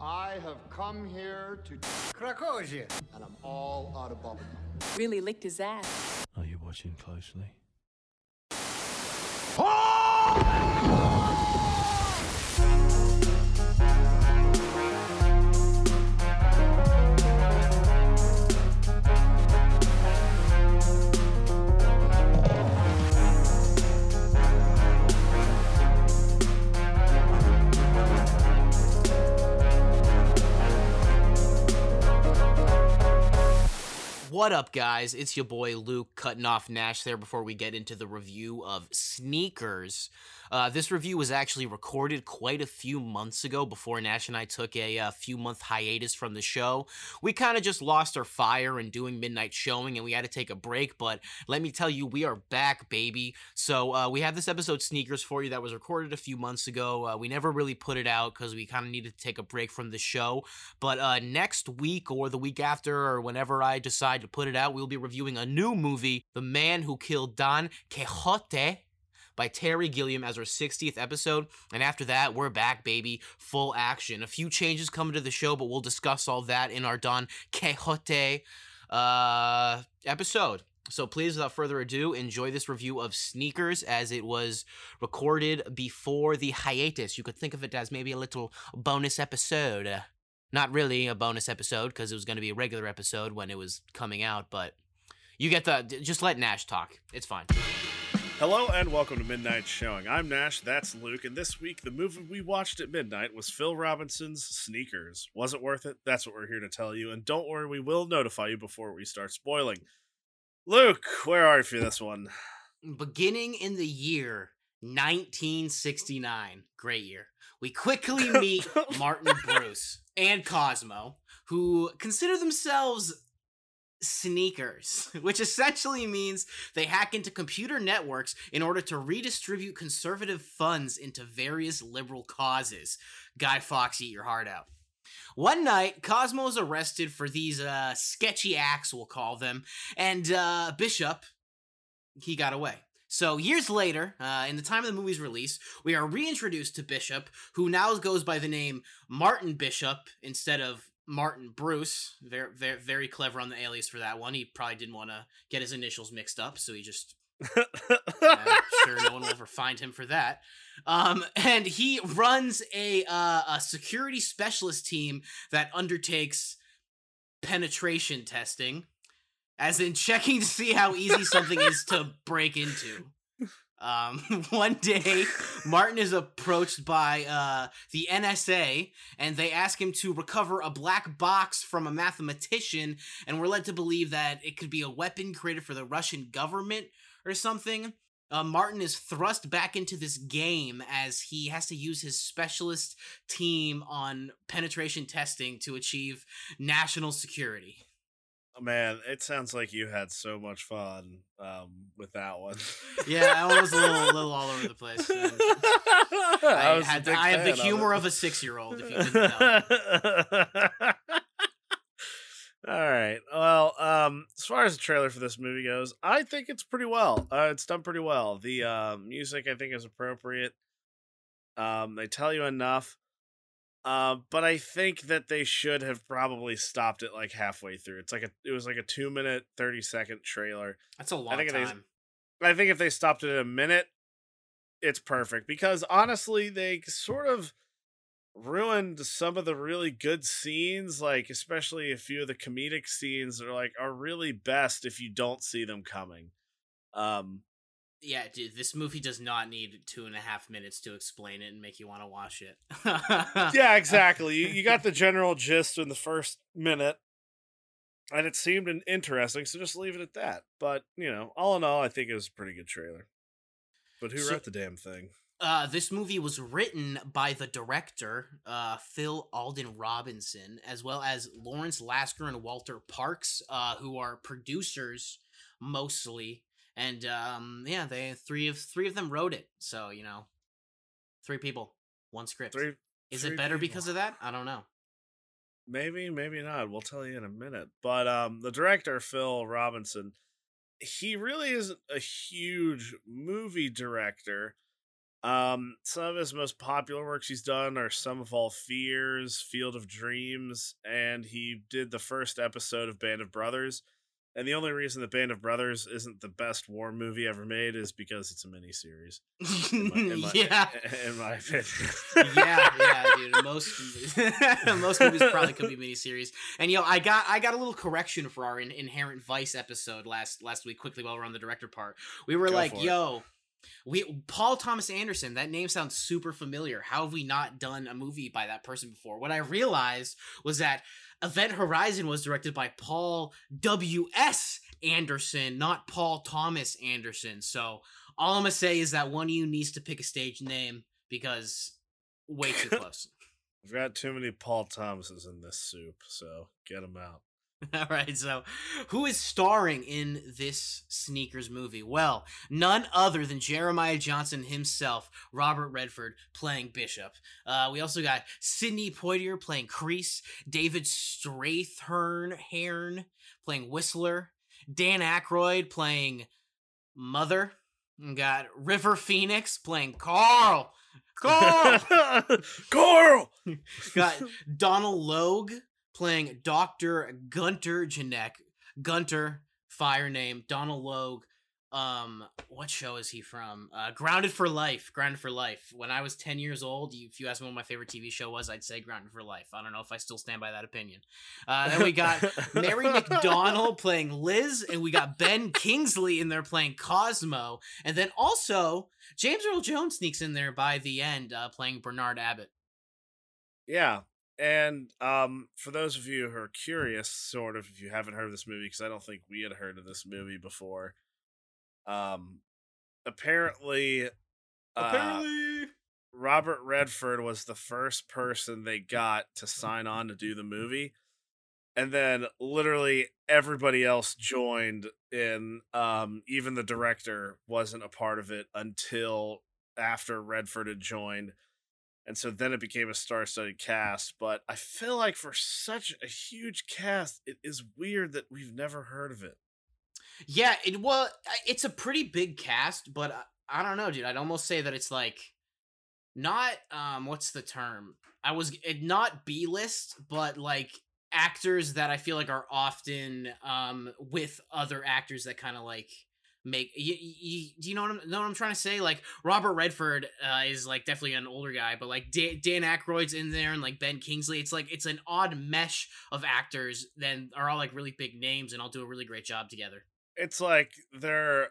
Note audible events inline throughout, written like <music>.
I have come here to Krakosia. and I'm all out of bubblegum. Really licked his ass. Are you watching closely? What up, guys? It's your boy Luke cutting off Nash there before we get into the review of Sneakers. Uh, this review was actually recorded quite a few months ago before Nash and I took a, uh few month hiatus from the show. We kind of just lost our fire in doing midnight showing and we had to take a break, but let me tell you, we are back, baby. So uh, we have this episode Sneakers for you that was recorded a few months ago. Uh, we never really put it out because we kind of needed to take a break from the show. But uh, next week or the week after or whenever I decide to put it out, we'll be reviewing a new movie, The Man Who Killed Don Quixote by Terry Gilliam as our 60th episode. And after that, we're back, baby. Full action. A few changes coming to the show, but we'll discuss all that in our Don Quixote uh, episode. So please, without further ado, enjoy this review of Sneakers as it was recorded before the hiatus. You could think of it as maybe a little bonus episode. Not really a bonus episode because it was going to be a regular episode when it was coming out, but you get the. Just let Nash talk. It's fine. Hello and welcome to Midnight Showing. I'm Nash, that's Luke, and this week the movie we watched at midnight was Phil Robinson's Sneakers. Was it worth it? That's what we're here to tell you, and don't worry, we will notify you before we start spoiling. Luke, where are you for this one? beginning in the year 1969 great year we quickly <laughs> meet martin bruce and cosmo who consider themselves sneakers <laughs> which essentially means they hack into computer networks in order to redistribute conservative funds into various liberal causes guy fawkes eat your heart out one night, Cosmo is arrested for these uh, sketchy acts, we'll call them, and uh, Bishop, he got away. So years later, uh, in the time of the movie's release, we are reintroduced to Bishop, who now goes by the name Martin Bishop instead of Martin Bruce. Very, very, very clever on the alias for that one. He probably didn't want to get his initials mixed up, so he just I'm <laughs> sure no one will ever find him for that. Um, and he runs a uh, a security specialist team that undertakes penetration testing, as in checking to see how easy something is to break into. Um, <laughs> one day, Martin is approached by uh, the NSA, and they ask him to recover a black box from a mathematician, and we're led to believe that it could be a weapon created for the Russian government or something. Uh, Martin is thrust back into this game as he has to use his specialist team on penetration testing to achieve national security. Oh, Man, it sounds like you had so much fun um, with that one. Yeah, I was a little, a little all over the place. I, I, had, I have the humor it. of a six-year-old. If you couldn't tell. <laughs> All right. Well, um, as far as the trailer for this movie goes, I think it's pretty well. Uh, it's done pretty well. The uh, music, I think, is appropriate. Um, they tell you enough. Uh, but I think that they should have probably stopped it like halfway through. It's like a, it was like a two minute, thirty second trailer. That's a long think it is- time. I think if they stopped it at a minute, it's perfect because honestly, they sort of ruined some of the really good scenes, like especially a few of the comedic scenes that are like are really best if you don't see them coming. Um, Yeah, dude, this movie does not need two and a half minutes to explain it and make you want to watch it. <laughs> yeah, exactly. You, you got the general gist in the first minute, and it seemed an- interesting, so just leave it at that. But you know, all in all, I think it was a pretty good trailer. But who So- wrote the damn thing? Uh, this movie was written by the director, uh, Phil Alden Robinson, as well as Lawrence Lasker and Walter Parkes, uh, who are producers mostly. And um, yeah, they three of three of them wrote it. So you know, three people, one script. Three. Is three it better people. because of that? I don't know. Maybe, maybe not. We'll tell you in a minute. But um the director, Phil Robinson, he really isn't a huge movie director. Um, some of his most popular works he's done are Sum of All Fears, Field of Dreams, and he did the first episode of Band of Brothers. And the only reason that Band of Brothers isn't the best war movie ever made is because it's a miniseries. In my, in my, <laughs> yeah, in my opinion. yeah, yeah, <laughs> dude. Most <laughs> most movies probably could be miniseries. And yo, I got I got a little correction for our in, Inherent Vice episode last last week. Quickly, while we're on the director part, we were Go like, yo. it. "Yo, we Paul Thomas Anderson. That name sounds super familiar. How have we not done a movie by that person before?" What I realized was that Event Horizon was directed by Paul W. S. Anderson, not Paul Thomas Anderson. So all I'm gonna say is that one of you needs to pick a stage name because way too <laughs> close. We've got too many Paul Thomases in this soup, so get them out. <laughs> All right, so who is starring in this sneakers movie? Well, none other than Jeremiah Johnson himself, Robert Redford playing Bishop. Uh, we also got Sidney Poitier playing Crease, David Strathairn Hearn playing Whistler, Dan Aykroyd playing Mother. We got River Phoenix playing Carl. Carl. <laughs> Carl! <laughs> got Donald Logue playing Dr. Gunter Janek. Gunter, fire name. Donald Logue. Um, what show is he from? Uh, Grounded for Life. Grounded for Life. When I was 10 years old, you- if you asked me what my favorite TV show was, I'd say Grounded for Life. I don't know if I still stand by that opinion. Uh, then we got Mary McDonald <laughs> playing Liz, and we got Ben Kingsley in there playing Cosmo. And then also, James Earl Jones sneaks in there by the end, uh, playing Bernard Abbott. Yeah. And um, for those of you who are curious, sort of, if you haven't heard of this movie, because I don't think we had heard of this movie before, um, apparently, uh, Robert Redford was the first person they got to sign on to do the movie. And then literally everybody else joined in um even the director wasn't a part of it until after Redford had joined. And so then it became a star-studded cast, but I feel like for such a huge cast, it is weird that we've never heard of it. Yeah, it well, it's a pretty big cast, but I, I don't know, dude. I'd almost say that it's like not um what's the term? I was it not B list, but like actors that I feel like are often um with other actors that kind of like make you, you, do you know what I'm know what I'm trying to say? Like Robert Redford uh, is like definitely an older guy, but like Dan, Dan Aykroyd's in there and like Ben Kingsley. It's like it's an odd mesh of actors that are all like really big names and all do a really great job together. It's like they're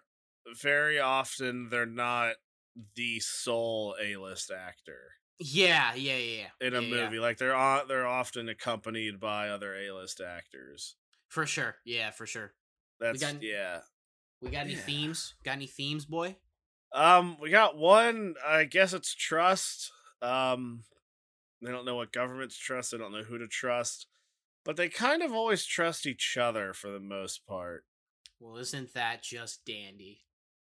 very often they're not the sole A-list actor. Yeah, yeah, yeah, yeah. in a Yeah, yeah. movie. Like they're o- they're often accompanied by other A list actors. For sure. Yeah, for sure. That's got- yeah. We got any Yeah. themes? Got any themes, boy? Um, we got one. I guess it's trust. Um, they don't know what governments trust. They don't know who to trust, but they kind of always trust each other for the most part. Well, isn't that just dandy?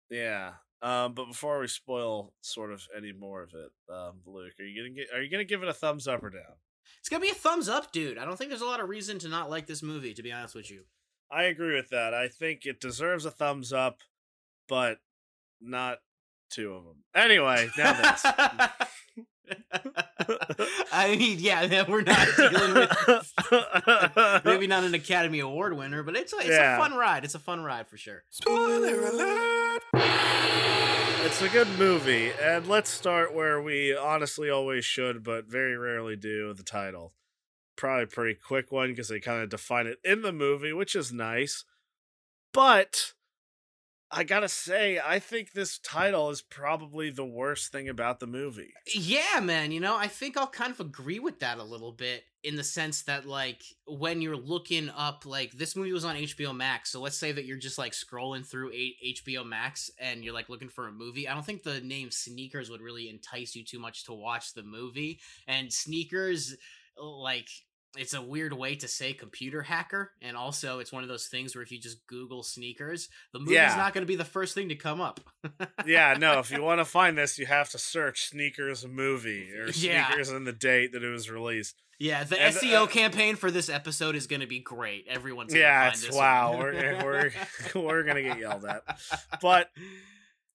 Yeah. Um, but before we spoil sort of any more of it, um, Luke, are you gonna get? Are you gonna give it a thumbs up or down? It's gonna be a thumbs up, dude. I don't think there's a lot of reason to not like this movie, to be honest with you. I agree with that. I think it deserves a thumbs up, but not two of them. Anyway, now this. <laughs> I mean, yeah, then we're not dealing with <laughs> maybe not an Academy Award winner, but it's a, it's Yeah. a fun ride. It's a fun ride for sure. Spoiler alert! It's a good movie, and let's start where we honestly always should, but very rarely do the title. Probably a pretty quick one because they kind of define it in the movie, which is nice. But I gotta say, I think this title is probably the worst thing about the movie. Yeah, man, you know, I think I'll kind of agree with that a little bit in the sense that like when you're looking up like this movie was on HBO Max, so let's say that you're just like scrolling through HBO Max and you're like looking for a movie. I don't think the name Sneakers would really entice you too much to watch the movie. And Sneakers like it's a weird way to say computer hacker and also it's one of those things where if you just google sneakers the movie's Yeah. not going to be the first thing to come up <laughs> yeah, no, if you want to find this, you have to search Sneakers movie or Yeah. Sneakers and the date that it was released. Yeah, the And, SEO uh, campaign for this episode is going to be great. Everyone's gonna Yeah, find it's this wow. We're <laughs> we're we're gonna get yelled at. But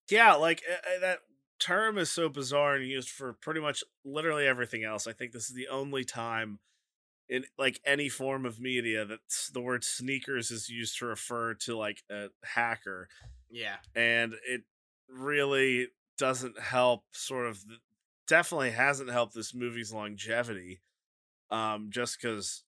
yeah, like uh, uh, that term is so bizarre and used for pretty much literally everything else. I think this is the only time in like any form of media that the word sneakers is used to refer to like a hacker Yeah. and it really doesn't help sort of definitely hasn't helped this movie's longevity um just because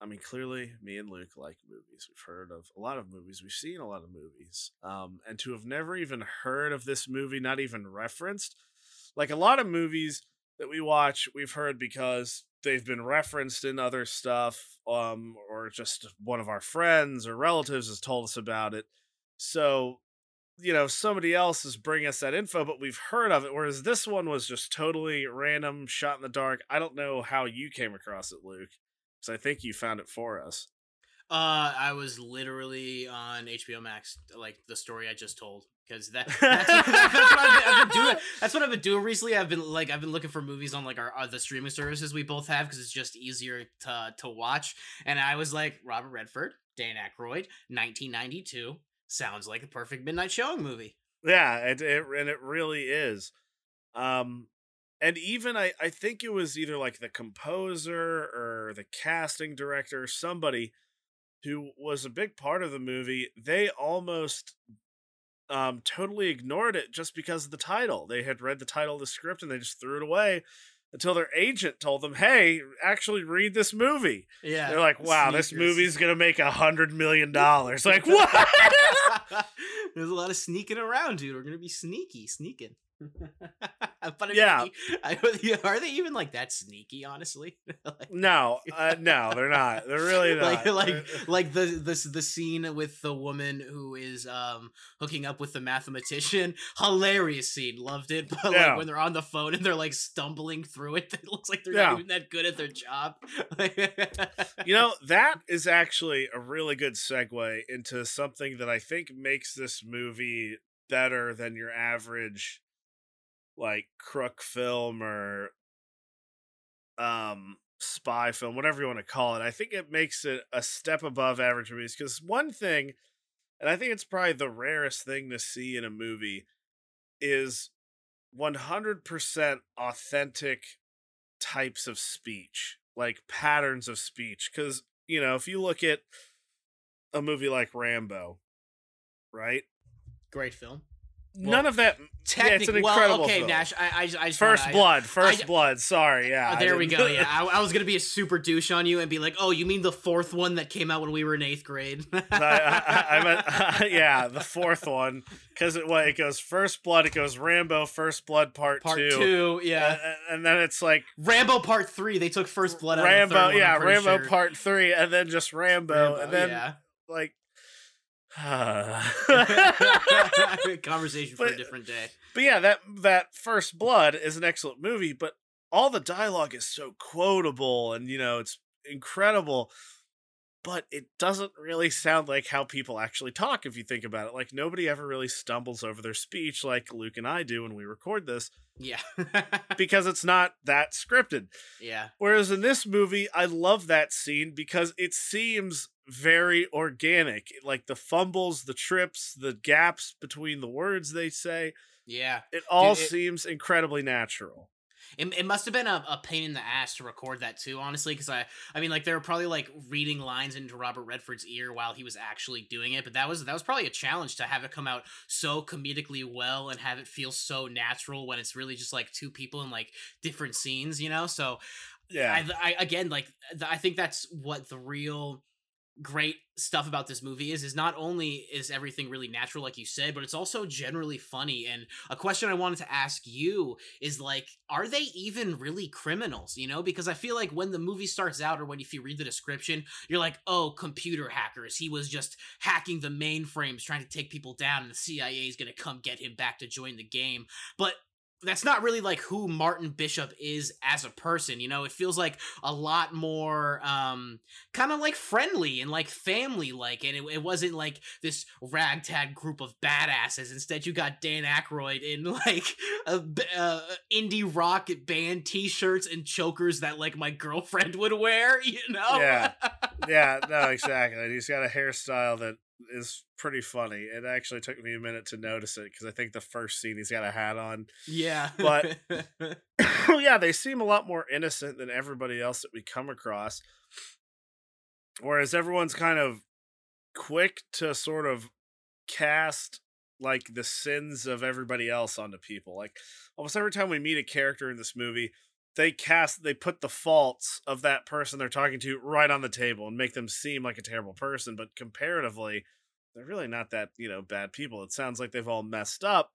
i mean clearly me and luke like movies we've heard of a lot of movies we've seen a lot of movies um and to have never even heard of this movie not even referenced like a lot of movies that we watch we've heard because they've been referenced in other stuff um or just one of our friends or relatives has told us about it. So you know somebody else is bringing us that info but we've heard of it whereas this one was just totally random shot in the dark. I don't know how you came across it luke because i think you found it for us. Uh, I was literally on HBO Max, like the story I just told, because that that's, <laughs> that's what I've been, doing. That's what I've been doing recently. I've been like I've been looking for movies on like our, our the streaming services we both have because it's just easier to to watch. And I was like Robert Redford, Dan Aykroyd, 1992 sounds like a perfect midnight showing movie. yeah it, it and it really is um and even I, I think it was either like the composer or the casting director somebody who was a big part of the movie they almost um totally ignored it just because of the title. They had read the title of the script and they just threw it away until their agent told them hey actually read this movie. Yeah, they're like wow this movie's gonna make a hundred million <laughs> dollars. Like <laughs> what? There's a lot of sneaking around, dude. We're gonna be sneaky, sneaking. <laughs> but I Yeah. mean, <laughs> are they even like that sneaky? Honestly, <laughs> like, no uh, no they're not they're really not like like like the the the scene with the woman who is um hooking up with the mathematician. Hilarious scene, loved it. But Yeah. like when they're on the phone and they're like stumbling through it, it looks like they're Yeah. not even that good at their job. You know, that is actually a really good segue into something that I think makes this movie better than your average like crook film or um spy film, whatever you want to call it. I think it makes it a step above average movies because one thing and I think it's probably the rarest thing to see in a movie is 100% authentic types of speech, like patterns of speech. Because, you know, if you look at a movie like Rambo, right? Great film. None of that. Yeah, it's an Technic- incredible well, okay, film. Nash. I, I, I just First wanna, Blood, First I- Blood. Sorry, yeah. Oh, there we go. Yeah, <laughs> I, I was gonna be a super douche on you and be like, "Oh, you mean the fourth one that came out when we were in eighth grade?" <laughs> I, I, I meant, <laughs> yeah, the fourth one because it what it goes First Blood, it goes Rambo, First Blood Part, Part two, two, yeah. and, and then it's like Rambo Part Three. They took First Blood out Rambo, of the third one, yeah, I'm Rambo sure. Part three, and then just Rambo, Rambo, and then yeah. like. <sighs> <laughs> Conversation for a different day. But yeah, that that First Blood is an excellent movie, but all the dialogue is so quotable and you know, it's incredible. But it doesn't really sound like how people actually talk if you think about it. Like nobody ever really stumbles over their speech like Luke and I do when we record this Yeah. <laughs> because it's not that scripted. yeah. Whereas in this movie, I love that scene because it seems very organic. Like the fumbles, the trips, the gaps between the words they say, Yeah. it all Dude, it- seems incredibly natural. It, it must have been a, a pain in the ass to record that too, honestly, because I I mean like they were probably like reading lines into Robert Redford's ear while he was actually doing it, but that was that was probably a challenge to have it come out so comedically well and have it feel so natural when it's really just like two people in like different scenes, you know. So Yeah. I, I again like I think that's what the real great stuff about this movie is is not only is everything really natural like you said but it's also generally funny and a question i wanted to ask you is like are they even really criminals you know? Because i feel like when the movie starts out or when if you read the description you're like oh computer hackers. He was just hacking the mainframes trying to take people down and the cia is going to come get him back to join the game. But that's not really like who Martin Bishop is as a person, you know? It feels like a lot more um kind of like friendly and like family like and it, it wasn't like this ragtag group of badasses. Instead, you got Dan Aykroyd in <laughs> like a, uh, indie rock band t-shirts and chokers that like my girlfriend would wear, <laughs> you know? Yeah. <laughs> yeah, no, exactly. He's got a hairstyle that is pretty funny. It actually took me a minute to notice it because I think the first scene he's got a hat on. Yeah. But- <laughs> <laughs> yeah, they seem a lot more innocent than everybody else that we come across. Whereas everyone's kind of quick to sort of cast like the sins of everybody else onto people. Like almost every time we meet a character in this movie, they cast they put the faults of that person they're talking to right on the table and make them seem like a terrible person, but comparatively they're really not that, you know, bad people. It sounds like they've all messed up,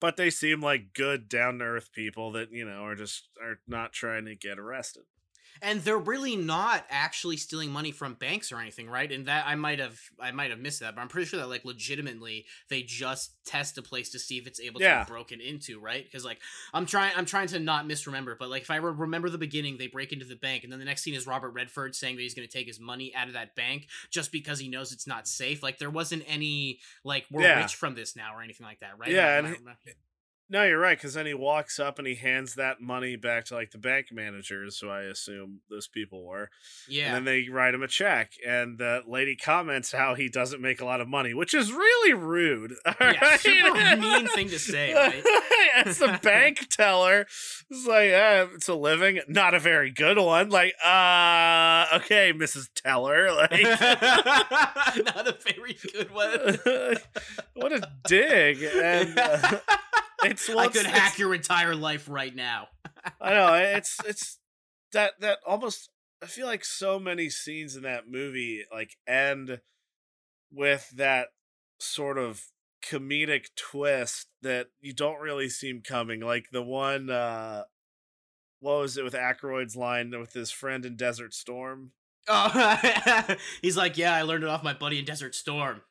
but they seem like good down to earth people that, you know, are just are not trying to get arrested. And they're really not actually stealing money from banks or anything, right? And that I might have I might have missed that, but I'm pretty sure that like legitimately they just test a place to see if it's able to be broken into, right? Because like I'm trying I'm trying to not misremember, but like if I re- remember the beginning, they break into the bank, and then the next scene is Robert Redford saying that he's going to take his money out of that bank just because he knows it's not safe. Like there wasn't any like we're Yeah. rich from this now or anything like that, right? Yeah, and No, you're right, because then he walks up and he hands that money back to like the bank managers, who I assume those people were. yeah. And then they write him a check, and the lady comments how he doesn't make a lot of money, which is really rude. <laughs> yeah, alright? super <laughs> mean thing to say, right? <laughs> As a bank teller, it's like, uh, it's a living, not a very good one. Like, uh, okay, Mrs. Teller, like, Not a very good one. what a dig! And uh, it's <laughs> I could it's- hack your entire life right now. <laughs> I know it's it's that that almost I feel like so many scenes in that movie like end with that sort of comedic twist that you don't really seem coming. Like the one uh what was it with Aykroyd's line with his friend in Desert Storm? Oh, <laughs> he's like, yeah, I learned it off my buddy in Desert Storm.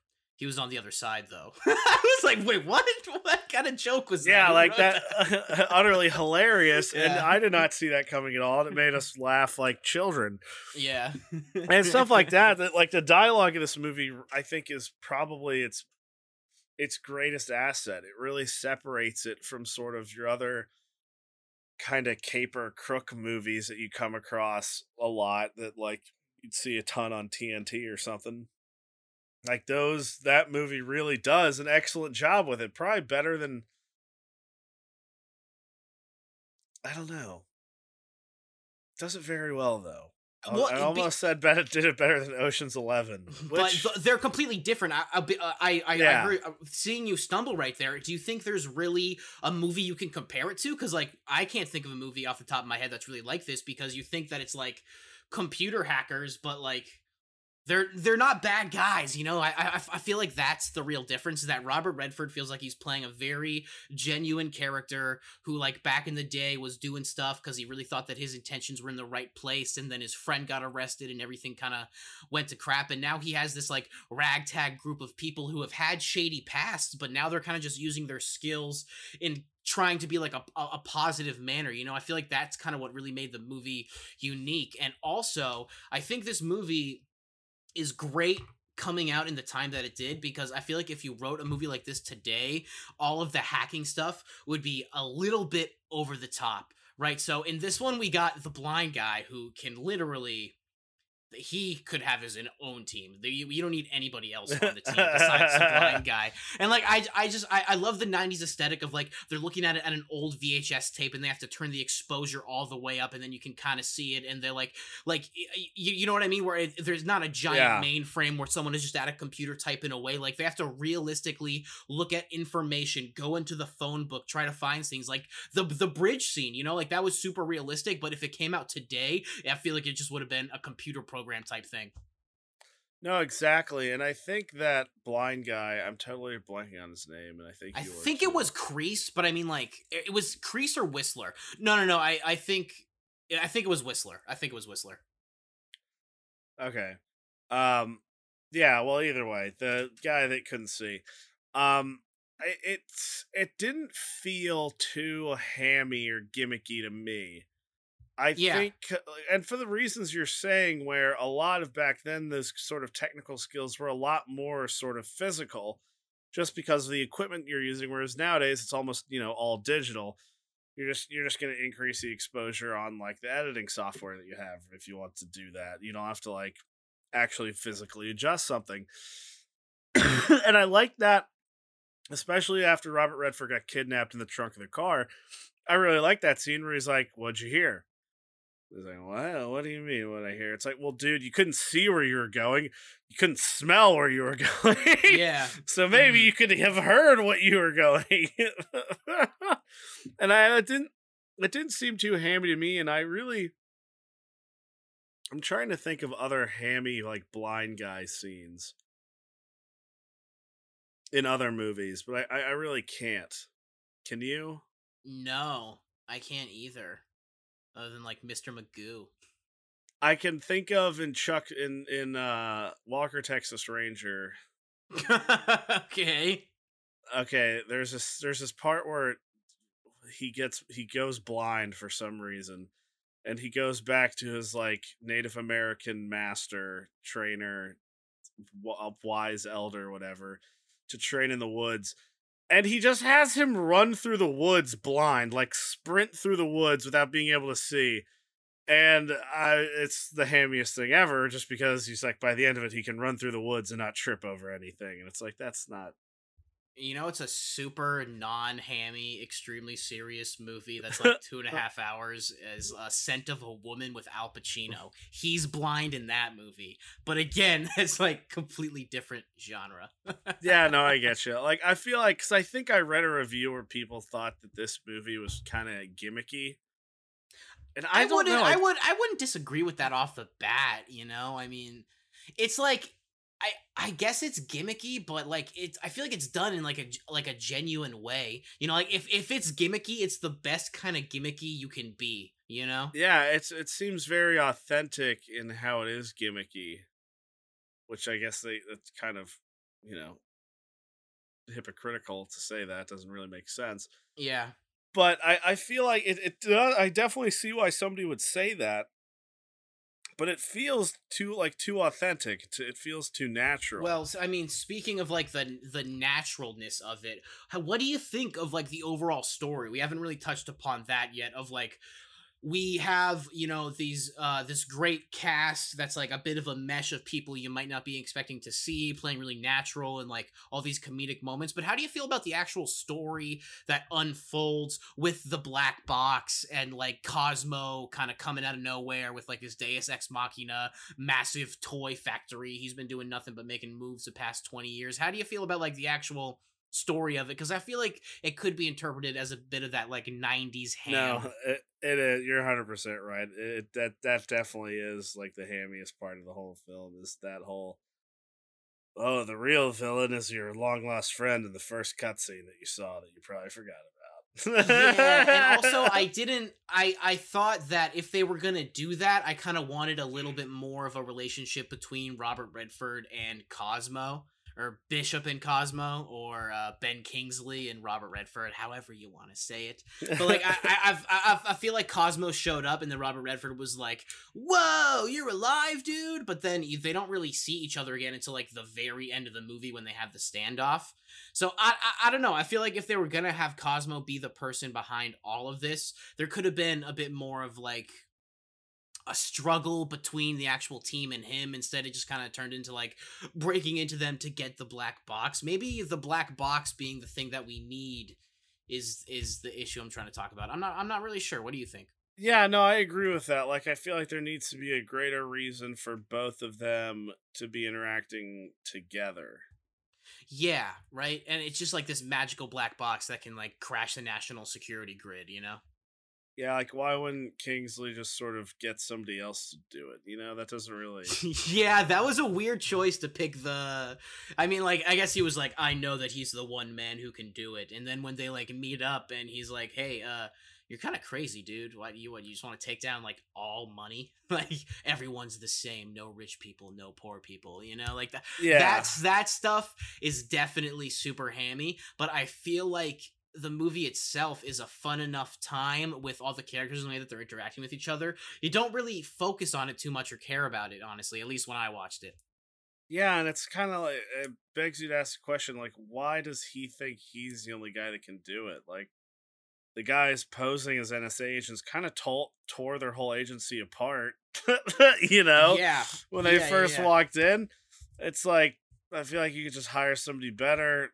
He was on the other side, though. <laughs> I was like, wait, what? <laughs> What kind of joke was that? Yeah, like wrote that <laughs> utterly hilarious. And I did not see that coming at all. And it made us laugh like children. Yeah. and stuff like that that like the dialogue of this movie i think is probably its its greatest asset it really separates it from sort of your other kind of caper crook movies that you come across a lot that like you'd see a ton on tnt or something like those that movie really does an excellent job with it probably better than i don't know does it very well though I- Well, I it be- almost said better did it better than Ocean's Eleven, but which th- they're completely different. I, I, I, I, Yeah. I heard, uh, seeing you stumble right there. Do you think there's really a movie you can compare it to? Because like I can't think of a movie off the top of my head that's really like this. Because you think that it's like computer hackers, but like they're they're not bad guys. You know, I, I I feel like that's the real difference. Is that Robert Redford feels like he's playing a very genuine character who like back in the day was doing stuff because he really thought that his intentions were in the right place, and then his friend got arrested and everything kind of went to crap and now he has this like ragtag group of people who have had shady pasts but now they're kind of just using their skills in trying to be like a, a, a positive manner you know i feel like that's kind of what really made the movie unique and also i think this movie is great coming out in the time that it did because I feel like if you wrote a movie like this today, all of the hacking stuff would be a little bit over the top, right? So in this one, we got the blind guy who can literally. He could have his own team. You, you don't need anybody else on the team besides the <laughs> blind guy. And like I, I just I, I love the '90s aesthetic of like they're looking at it at an old VHS tape and they have to turn the exposure all the way up and then you can kind of see it and they're like like you, you know what I mean where it, there's not a giant Yeah. mainframe where someone is just at a computer typing away like they have to realistically look at information go into the phone book try to find things like the the bridge scene you know like that was super realistic but if it came out today I feel like it just would have been a computer program type thing no, exactly. And I think that blind guy, I'm totally blanking on his name, and I think I think too. it was Crease but I mean like it was Crease or Whistler no no no I I think I think it was Whistler I think it was Whistler Okay. Um yeah, well either way, the guy that couldn't see. Um it's it didn't feel too hammy or gimmicky to me. I Yeah. think uh, and for the reasons you're saying where a lot of back then those sort of technical skills were a lot more sort of physical just because of the equipment you're using whereas nowadays it's almost, you know, all digital. You're just you're just going to increase the exposure on like the editing software that you have if you want to do that. You don't have to like actually physically adjust something. <coughs> and I like that, especially after Robert Redford got kidnapped in the trunk of the car. I really like that scene where he's like, What'd you hear? He's like, Well, what do you mean what I hear? It's like, Well, dude, you couldn't see where you were going. You couldn't smell where you were <laughs> going. Yeah. So maybe Mhm. you could have heard what you were going. <laughs> and I it didn't it didn't seem too hammy to me, and I really I'm trying to think of other hammy like blind guy scenes in other movies, but I, I really can't. Can you? No, I can't either. Other than like Mr. Magoo. I can think of in Chuck in in uh Walker Texas Ranger. <laughs> okay. Okay, there's this there's this part where he gets he goes blind for some reason and he goes back to his like Native American master trainer wise elder whatever to train in the woods and he just has him run through the woods blind like sprint through the woods without being able to see. And I, it's the hammiest thing ever just because he's like by the end of it he can run through the woods and not trip over anything. And it's like that's not You know, it's a super non hammy, extremely serious movie that's <laughs> like two and a uh, half hours as a scent of a woman with Al Pacino. He's blind in that movie. But again, <laughs> it's like completely different genre. yeah, no, I <laughs> get you. Like, I feel like because I think I read a review where people thought that this movie was kind of gimmicky, and I, I, don't wouldn't know. I would I wouldn't disagree with that off the bat, you know? I mean, it's like I I guess it's gimmicky, but like it's I feel like it's done in like a like a genuine way. You know, like if if it's gimmicky, it's the best kind of gimmicky you can be, you know? yeah, it's it seems very authentic in how it is gimmicky, which I guess they that's kind of you know hypocritical to say that doesn't really make sense. Yeah. But I I feel like it it does, I definitely see why somebody would say that. But it feels too like too authentic. It feels too natural. Well, I mean, speaking of like the the naturalness of it, what do you think of like the overall story? We haven't really touched upon that yet. Of like, we have you know these uh this great cast that's like a bit of a mesh of people you might not be expecting to see playing really natural and like all these comedic moments. But how do you feel about the actual story that unfolds with the black box and like Cosmo kind of coming out of nowhere with like this Deus Ex Machina massive toy factory. He's been doing nothing but making moves the past 20 years. How do you feel about like the actual story of it? Because I feel like it could be interpreted as a bit of that like 90s ham. No, it, it is. You're 100 percent right. It that that definitely is like the hammiest part of the whole film is that whole. Oh, the real villain is your long lost friend in the first cutscene that you saw that you probably forgot about. yeah, and also I <laughs> didn't I I thought that if they were going to do that, I kind of wanted a little bit more of a relationship between Robert Redford and Cosmo or Bishop and Cosmo or uh, Ben Kingsley and Robert Redford, however you want to say it. But like I, I, I, I feel like Cosmo showed up and then Robert Redford was like, "Whoa, you're alive, dude!" But then they don't really see each other again until like the very end of the movie when they have the standoff. So I, I I don't know. I feel like if they were gonna have Cosmo be the person behind all of this, there could have been a bit more of like a struggle between the actual team and him. Instead it just kind of turned into like breaking into them to get the black box. Maybe the black box being the thing that we need is is the issue i'm trying to talk about. I'm not i'm not really sure. What do you think? Yeah, no, I agree with that. Like, I feel like there needs to be a greater reason for both of them to be interacting together. yeah right? And it's just like this magical black box that can like crash the national security grid you know Yeah, like why wouldn't Kingsley just sort of get somebody else to do it? You know, that doesn't really. <laughs> yeah, that was a weird choice to pick the I mean like I guess he was like I know that he's the one man who can do it. And then when they like meet up and he's like, "Hey, uh you're kind of crazy, dude. Why do you what you just want to take down like all money? <laughs> like everyone's the same, no rich people, no poor people, you know? Like that Yeah, that's that stuff is definitely super hammy, but I feel like the movie itself is a fun enough time with all the characters and the way that they're interacting with each other. You don't really focus on it too much or care about it, honestly, at least when I watched it. yeah, and it's kind of like it begs you to ask the question, like, why does he think he's the only guy that can do it? Like, the guys posing as NSA agents kind of tol- tore their whole agency apart. <laughs> you know, yeah. when they Yeah, yeah, first yeah. walked in, it's like I feel like you could just hire somebody better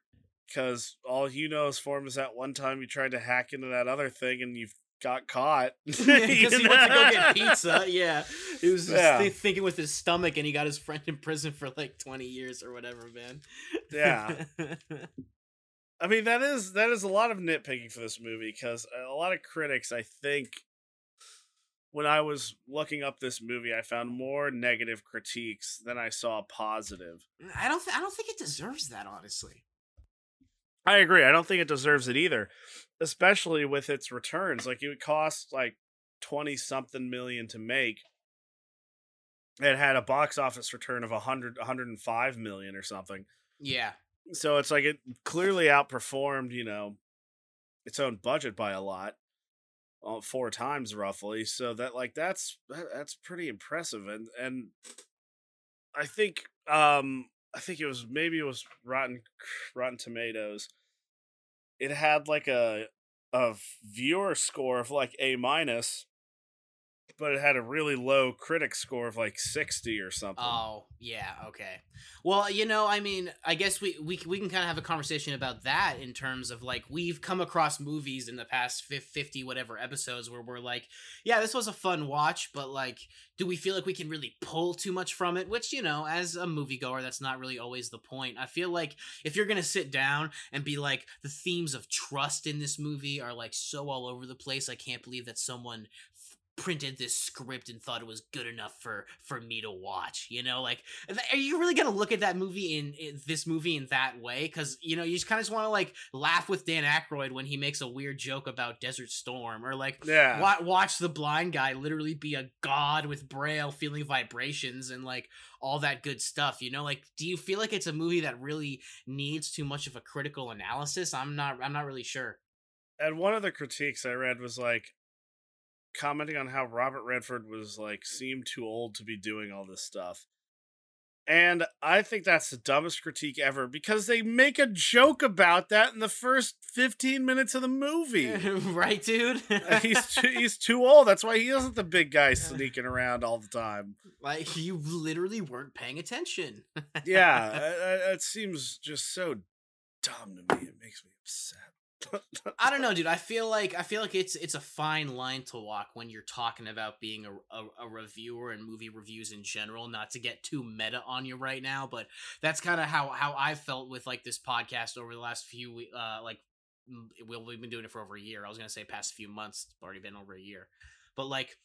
because all you know is form is that one time you tried to hack into that other thing and you've got caught <laughs> because he went to go get pizza. <laughs> Yeah, he was just Yeah. thi- thinking with his stomach, and he got his friend in prison for like twenty years or whatever, man. Yeah. <laughs> I mean that is that is a lot of nitpicking for this movie because a lot of critics, I think, when I was looking up this movie, I found more negative critiques than I saw positive. Mm, I don't. Th- I don't think it deserves that, honestly. I agree. I don't think it deserves it either, especially with its returns. Like it would cost like twenty something million to make. It had a box office return of 100, 105 million or something. Yeah. So it's like it clearly outperformed, you know, its own budget by a lot, uh, four times roughly. So that like that's that, that's pretty impressive, and and I think um I think it was maybe it was Rotten Rotten Tomatoes. It had like a a viewer score of like A minus, but it had a really low critic score of like sixty or something. Oh, yeah, okay. Well, you know, I mean, I guess we we, we can kind of have a conversation about that in terms of like we've come across movies in the past 50 whatever episodes where we're like, yeah, this was a fun watch, but like do we feel like we can really pull too much from it? Which, you know, as a moviegoer, that's not really always the point. I feel like if you're going to sit down and be like the themes of trust in this movie are like so all over the place, I can't believe that someone printed this script and thought it was good enough for for me to watch you know? Like are you really gonna look at that movie in, in this movie in that way? Because you know you just kind of just want to like laugh with dan Aykroyd when he makes a weird joke about desert storm or like yeah, wa- watch the blind guy literally be a god with braille feeling vibrations and like all that good stuff you know? Like do you feel like it's a movie that really needs too much of a critical analysis? I'm not i'm not really sure. And one of the critiques I read was like commenting on how Robert Redford was like seemed too old to be doing all this stuff. And I think that's the dumbest critique ever because they make a joke about that in the first 15 minutes of the movie. <laughs> right dude Uh, he's too, he's too old. That's why he isn't the big guy sneaking around all the time. like you literally weren't paying attention Yeah, <laughs> uh, uh, it seems just so dumb to me. It makes me upset. <laughs> I don't know, dude. I feel like I feel like it's it's a fine line to walk when you're talking about being a, a, a reviewer and movie reviews in general. Not to get too meta on you right now, but that's kind of how how I felt with like this podcast over the last few uh like we've been doing it for over a year. I was gonna say past few months. It's already been over a year, but like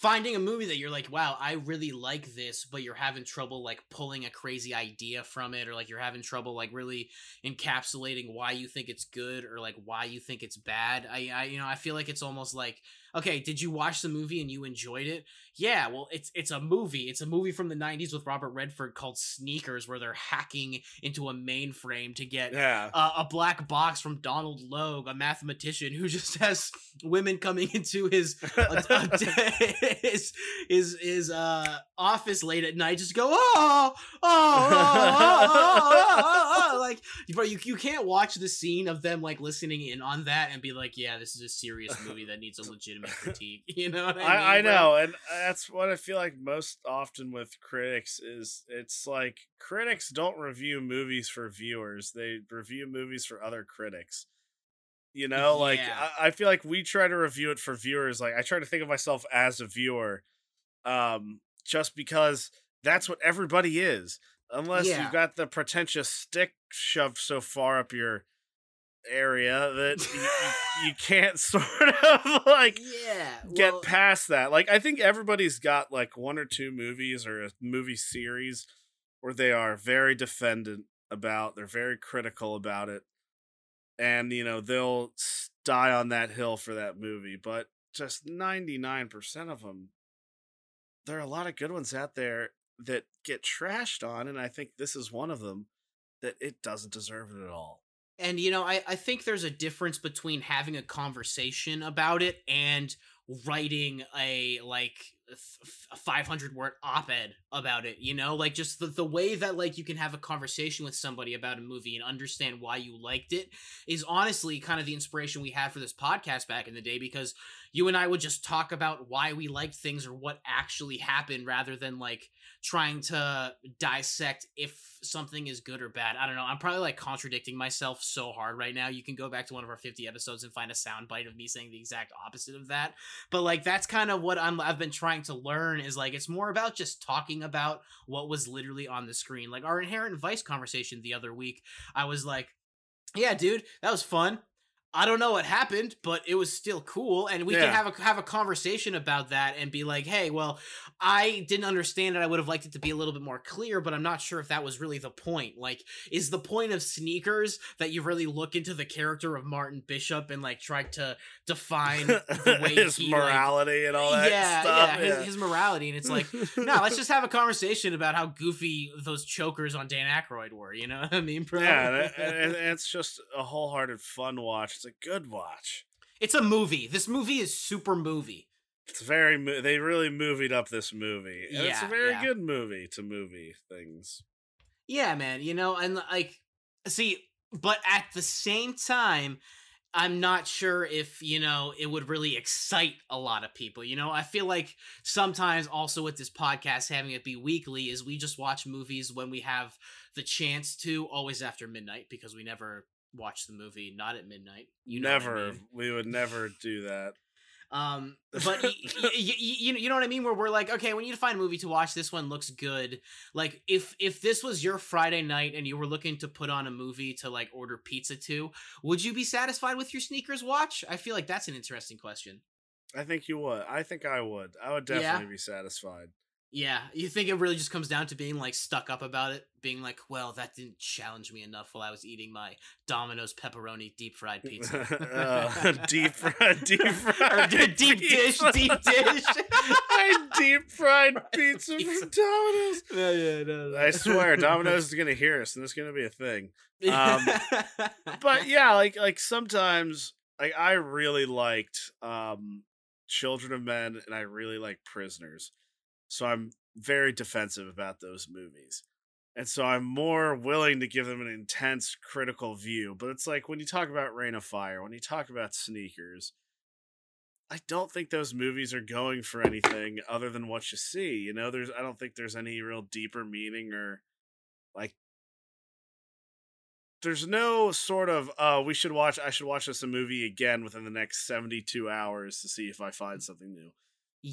finding a movie that you're like, wow, I really like this, but you're having trouble like pulling a crazy idea from it, or like you're having trouble like really encapsulating why you think it's good or like why you think it's bad. I, I you know, I feel like it's almost like, okay, did you watch the movie and you enjoyed it? Yeah, well, it's it's a movie. It's a movie from the 90s with Robert Redford called Sneakers where they're hacking into a mainframe to get yeah. uh, a black box from Donald Logue, a mathematician who <laughs> just has women coming into his <laughs> his his his uh office late at night just go oh oh, oh, oh, oh, oh, oh," like bro you you can't watch the scene of them like listening in on that and be like yeah this is a serious movie that needs a <laughs> legitimate critique <laughs> you know what I mean I, I know, and that's what I feel like most often with critics is it's like critics don't review movies for viewers; they review movies for other critics. You know, like Yeah. I, I feel like we try to review it for viewers. Like I try to think of myself as a viewer, um, just because that's what everybody is. Unless Yeah. you've got the pretentious stick shoved so far up your area that <laughs> you, you, can't <laughs> sort of like yeah get past that. Like I think everybody's got like one or two movies or a movie series where they are very defendant about, they're very critical about it. And you know, they'll die on that hill for that movie, but just 99% of them there are a lot of good ones out there that get trashed on and I think this is one of them that it doesn't deserve it at all. And you know, I, I think there's a difference between having a conversation about it and writing a like a 500 word op-ed about it you know? Like just the, the way that like you can have a conversation with somebody about a movie and understand why you liked it is honestly kind of the inspiration we had for this podcast back in the day because you and i would just talk about why we liked things or what actually happened rather than like trying to dissect if something is good or bad. I don't know. I'm probably like contradicting myself so hard right now. You can go back to one of our 50 episodes and find a soundbite of me saying the exact opposite of that. But like that's kind of what I'm I've been trying to learn is like it's more about just talking about what was literally on the screen. Like our inherent vice conversation the other week, I was like, yeah, dude, that was fun. I don't know what happened, but it was still cool, and we Yeah. can have a have a conversation about that and be like, "Hey, well, I didn't understand it. I would have liked it to be a little bit more clear, but I'm not sure if that was really the point. Like, is the point of sneakers that you really look into the character of Martin Bishop and like try to define <laughs> the way his he, like- morality and all that yeah, stuff. yeah, his, his morality, and it's like, <laughs> no, let's just have a conversation about how goofy those chokers on Dan Aykroyd were. You know what I mean, bro? yeah, <laughs> it's just a wholehearted fun watch. It's a good watch. it's a movie. This movie is super movie. It's very. mo- They really movied up this movie, and it's a very yeah. good movie to movie things. Yeah, man, you know, and like, see, but at the same time, I'm not sure if, you know, it would really excite a lot of people. You know, I feel like sometimes also with this podcast, having it be weekly, is we just watch movies when we have the chance to, always after midnight, because we never watch the movie not at midnight. You know what I never. mean? We would never <laughs> do that. Um, <laughs> but y- y- y- you you know what I mean? Where we're like, okay, we need to find a movie to watch. This one looks good. Like, if if this was your Friday night and you were looking to put on a movie to like order pizza to, would you be satisfied with your sneakers watch? I feel like that's an interesting question. I think you would. I think I would. I would Yeah? definitely be satisfied. Yeah, you think it really just comes down to being like stuck up about it, being like, well, that didn't challenge me enough while I was eating my Domino's pepperoni deep fried pizza. Uh, <laughs> deep <laughs> fried, deep fried, deep dish, deep dish. <laughs> I deep fried pizza Pizza. from Domino's. no, yeah, no, no. I swear, Domino's is gonna hear us, and it's gonna be a thing. Um, But yeah, like like sometimes, like I really liked um Children of Men, and I really like Prisoners, so I'm very defensive about those movies. And so I'm more willing to give them an intense critical view. But it's like when you talk about Reign of Fire, when you talk about sneakers, I don't think those movies are going for anything other than what you see. You know, there's I don't think there's any real deeper meaning or like there's no sort of uh we should watch I should watch this a movie again within the next 72 hours to see if I find something new.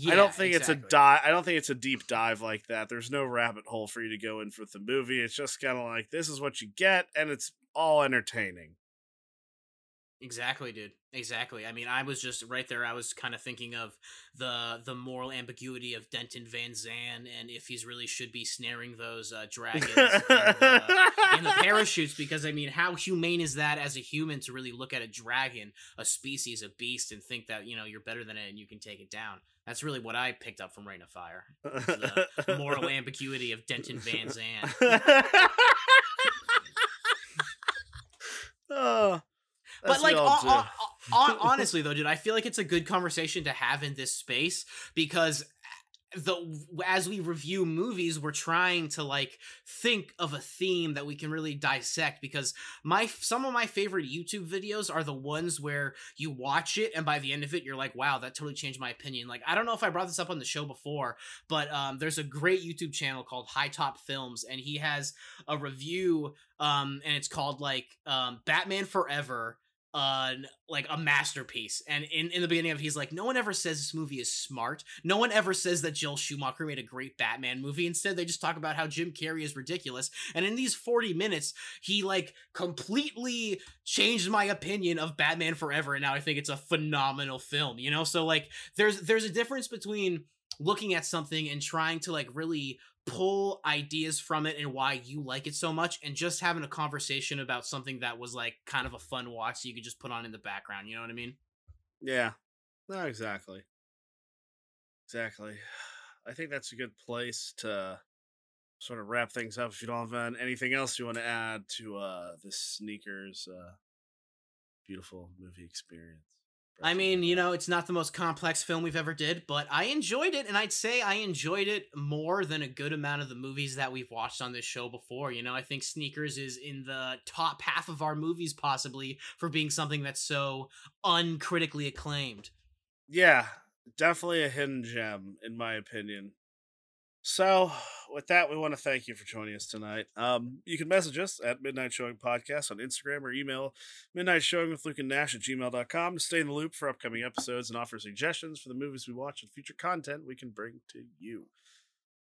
I don't think it's a dive. I don't think it's a deep dive like that. There's no rabbit hole for you to go in for the movie. It's just kind of like this is what you get, and it's all entertaining. Exactly, dude. Exactly. I mean, I was just right there. I was kind of thinking of the the moral ambiguity of Denton Van Zan and if he's really should be snaring those uh, dragons in, the, in the parachutes. <laughs> Because I mean, how humane is that as a human to really look at a dragon, a species, a beast, and think that you know you're better than it and you can take it down? That's really what I picked up from Reign of Fire. The moral <laughs> ambiguity of Denton Van Zan. <laughs> oh, but like all hon- do. hon- hon- <laughs> honestly though dude i feel like it's a good conversation to have in this space because the as we review movies we're trying to like think of a theme that we can really dissect because my some of my favorite youtube videos are the ones where you watch it and by the end of it you're like wow that totally changed my opinion. Like i don't know if i brought this up on the show before but um, there's a great youtube channel called high top films and he has a review um, and it's called like um, batman forever uh like a masterpiece and in, in the beginning of he's like no one ever says this movie is smart. No one ever says that joel schumacher made a great batman movie. Instead they just talk about how jim carrey is ridiculous. And in these 40 minutes he like completely changed my opinion of batman forever and now i think it's a phenomenal film you know? So like there's there's a difference between looking at something and trying to like really pull ideas from it and why you like it so much and just having a conversation about something that was like kind of a fun watch so you could just put on in the background you know what i mean yeah, no, exactly, exactly. I think that's a good place to sort of wrap things up. If you don't have uh, anything else you want to add to uh sneakers uh beautiful movie experience. I mean, you know, it's not the most complex film we've ever did, but I enjoyed it, and I'd say I enjoyed it more than a good amount of the movies that we've watched on this show before. You know, I think Sneakers is in the top half of our movies, possibly for being something that's so uncritically acclaimed. Yeah, definitely a hidden gem, in my opinion. So, with that, we want to thank you for joining us tonight. Um, you can message us at Midnight Showing Podcast on Instagram or email Midnight Showing with Luke and Nash at gmail.com to stay in the loop for upcoming episodes and offer suggestions for the movies we watch and future content we can bring to you.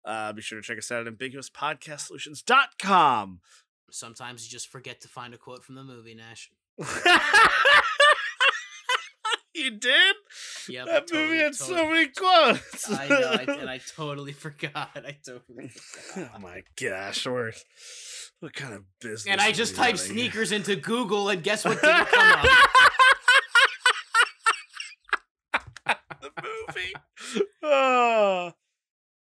Uh, be sure to check us out at ambiguouspodcastsolutions.com. Sometimes you just forget to find a quote from the movie, Nash. <laughs> <laughs> you did? Yep, I that movie totally- had so many quotes. I know, I, <laughs> and I totally forgot. I totally forgot. oh my gosh, we're what kind of business? And I just typed sneakers into Google, and guess what didn't come up? <laughs>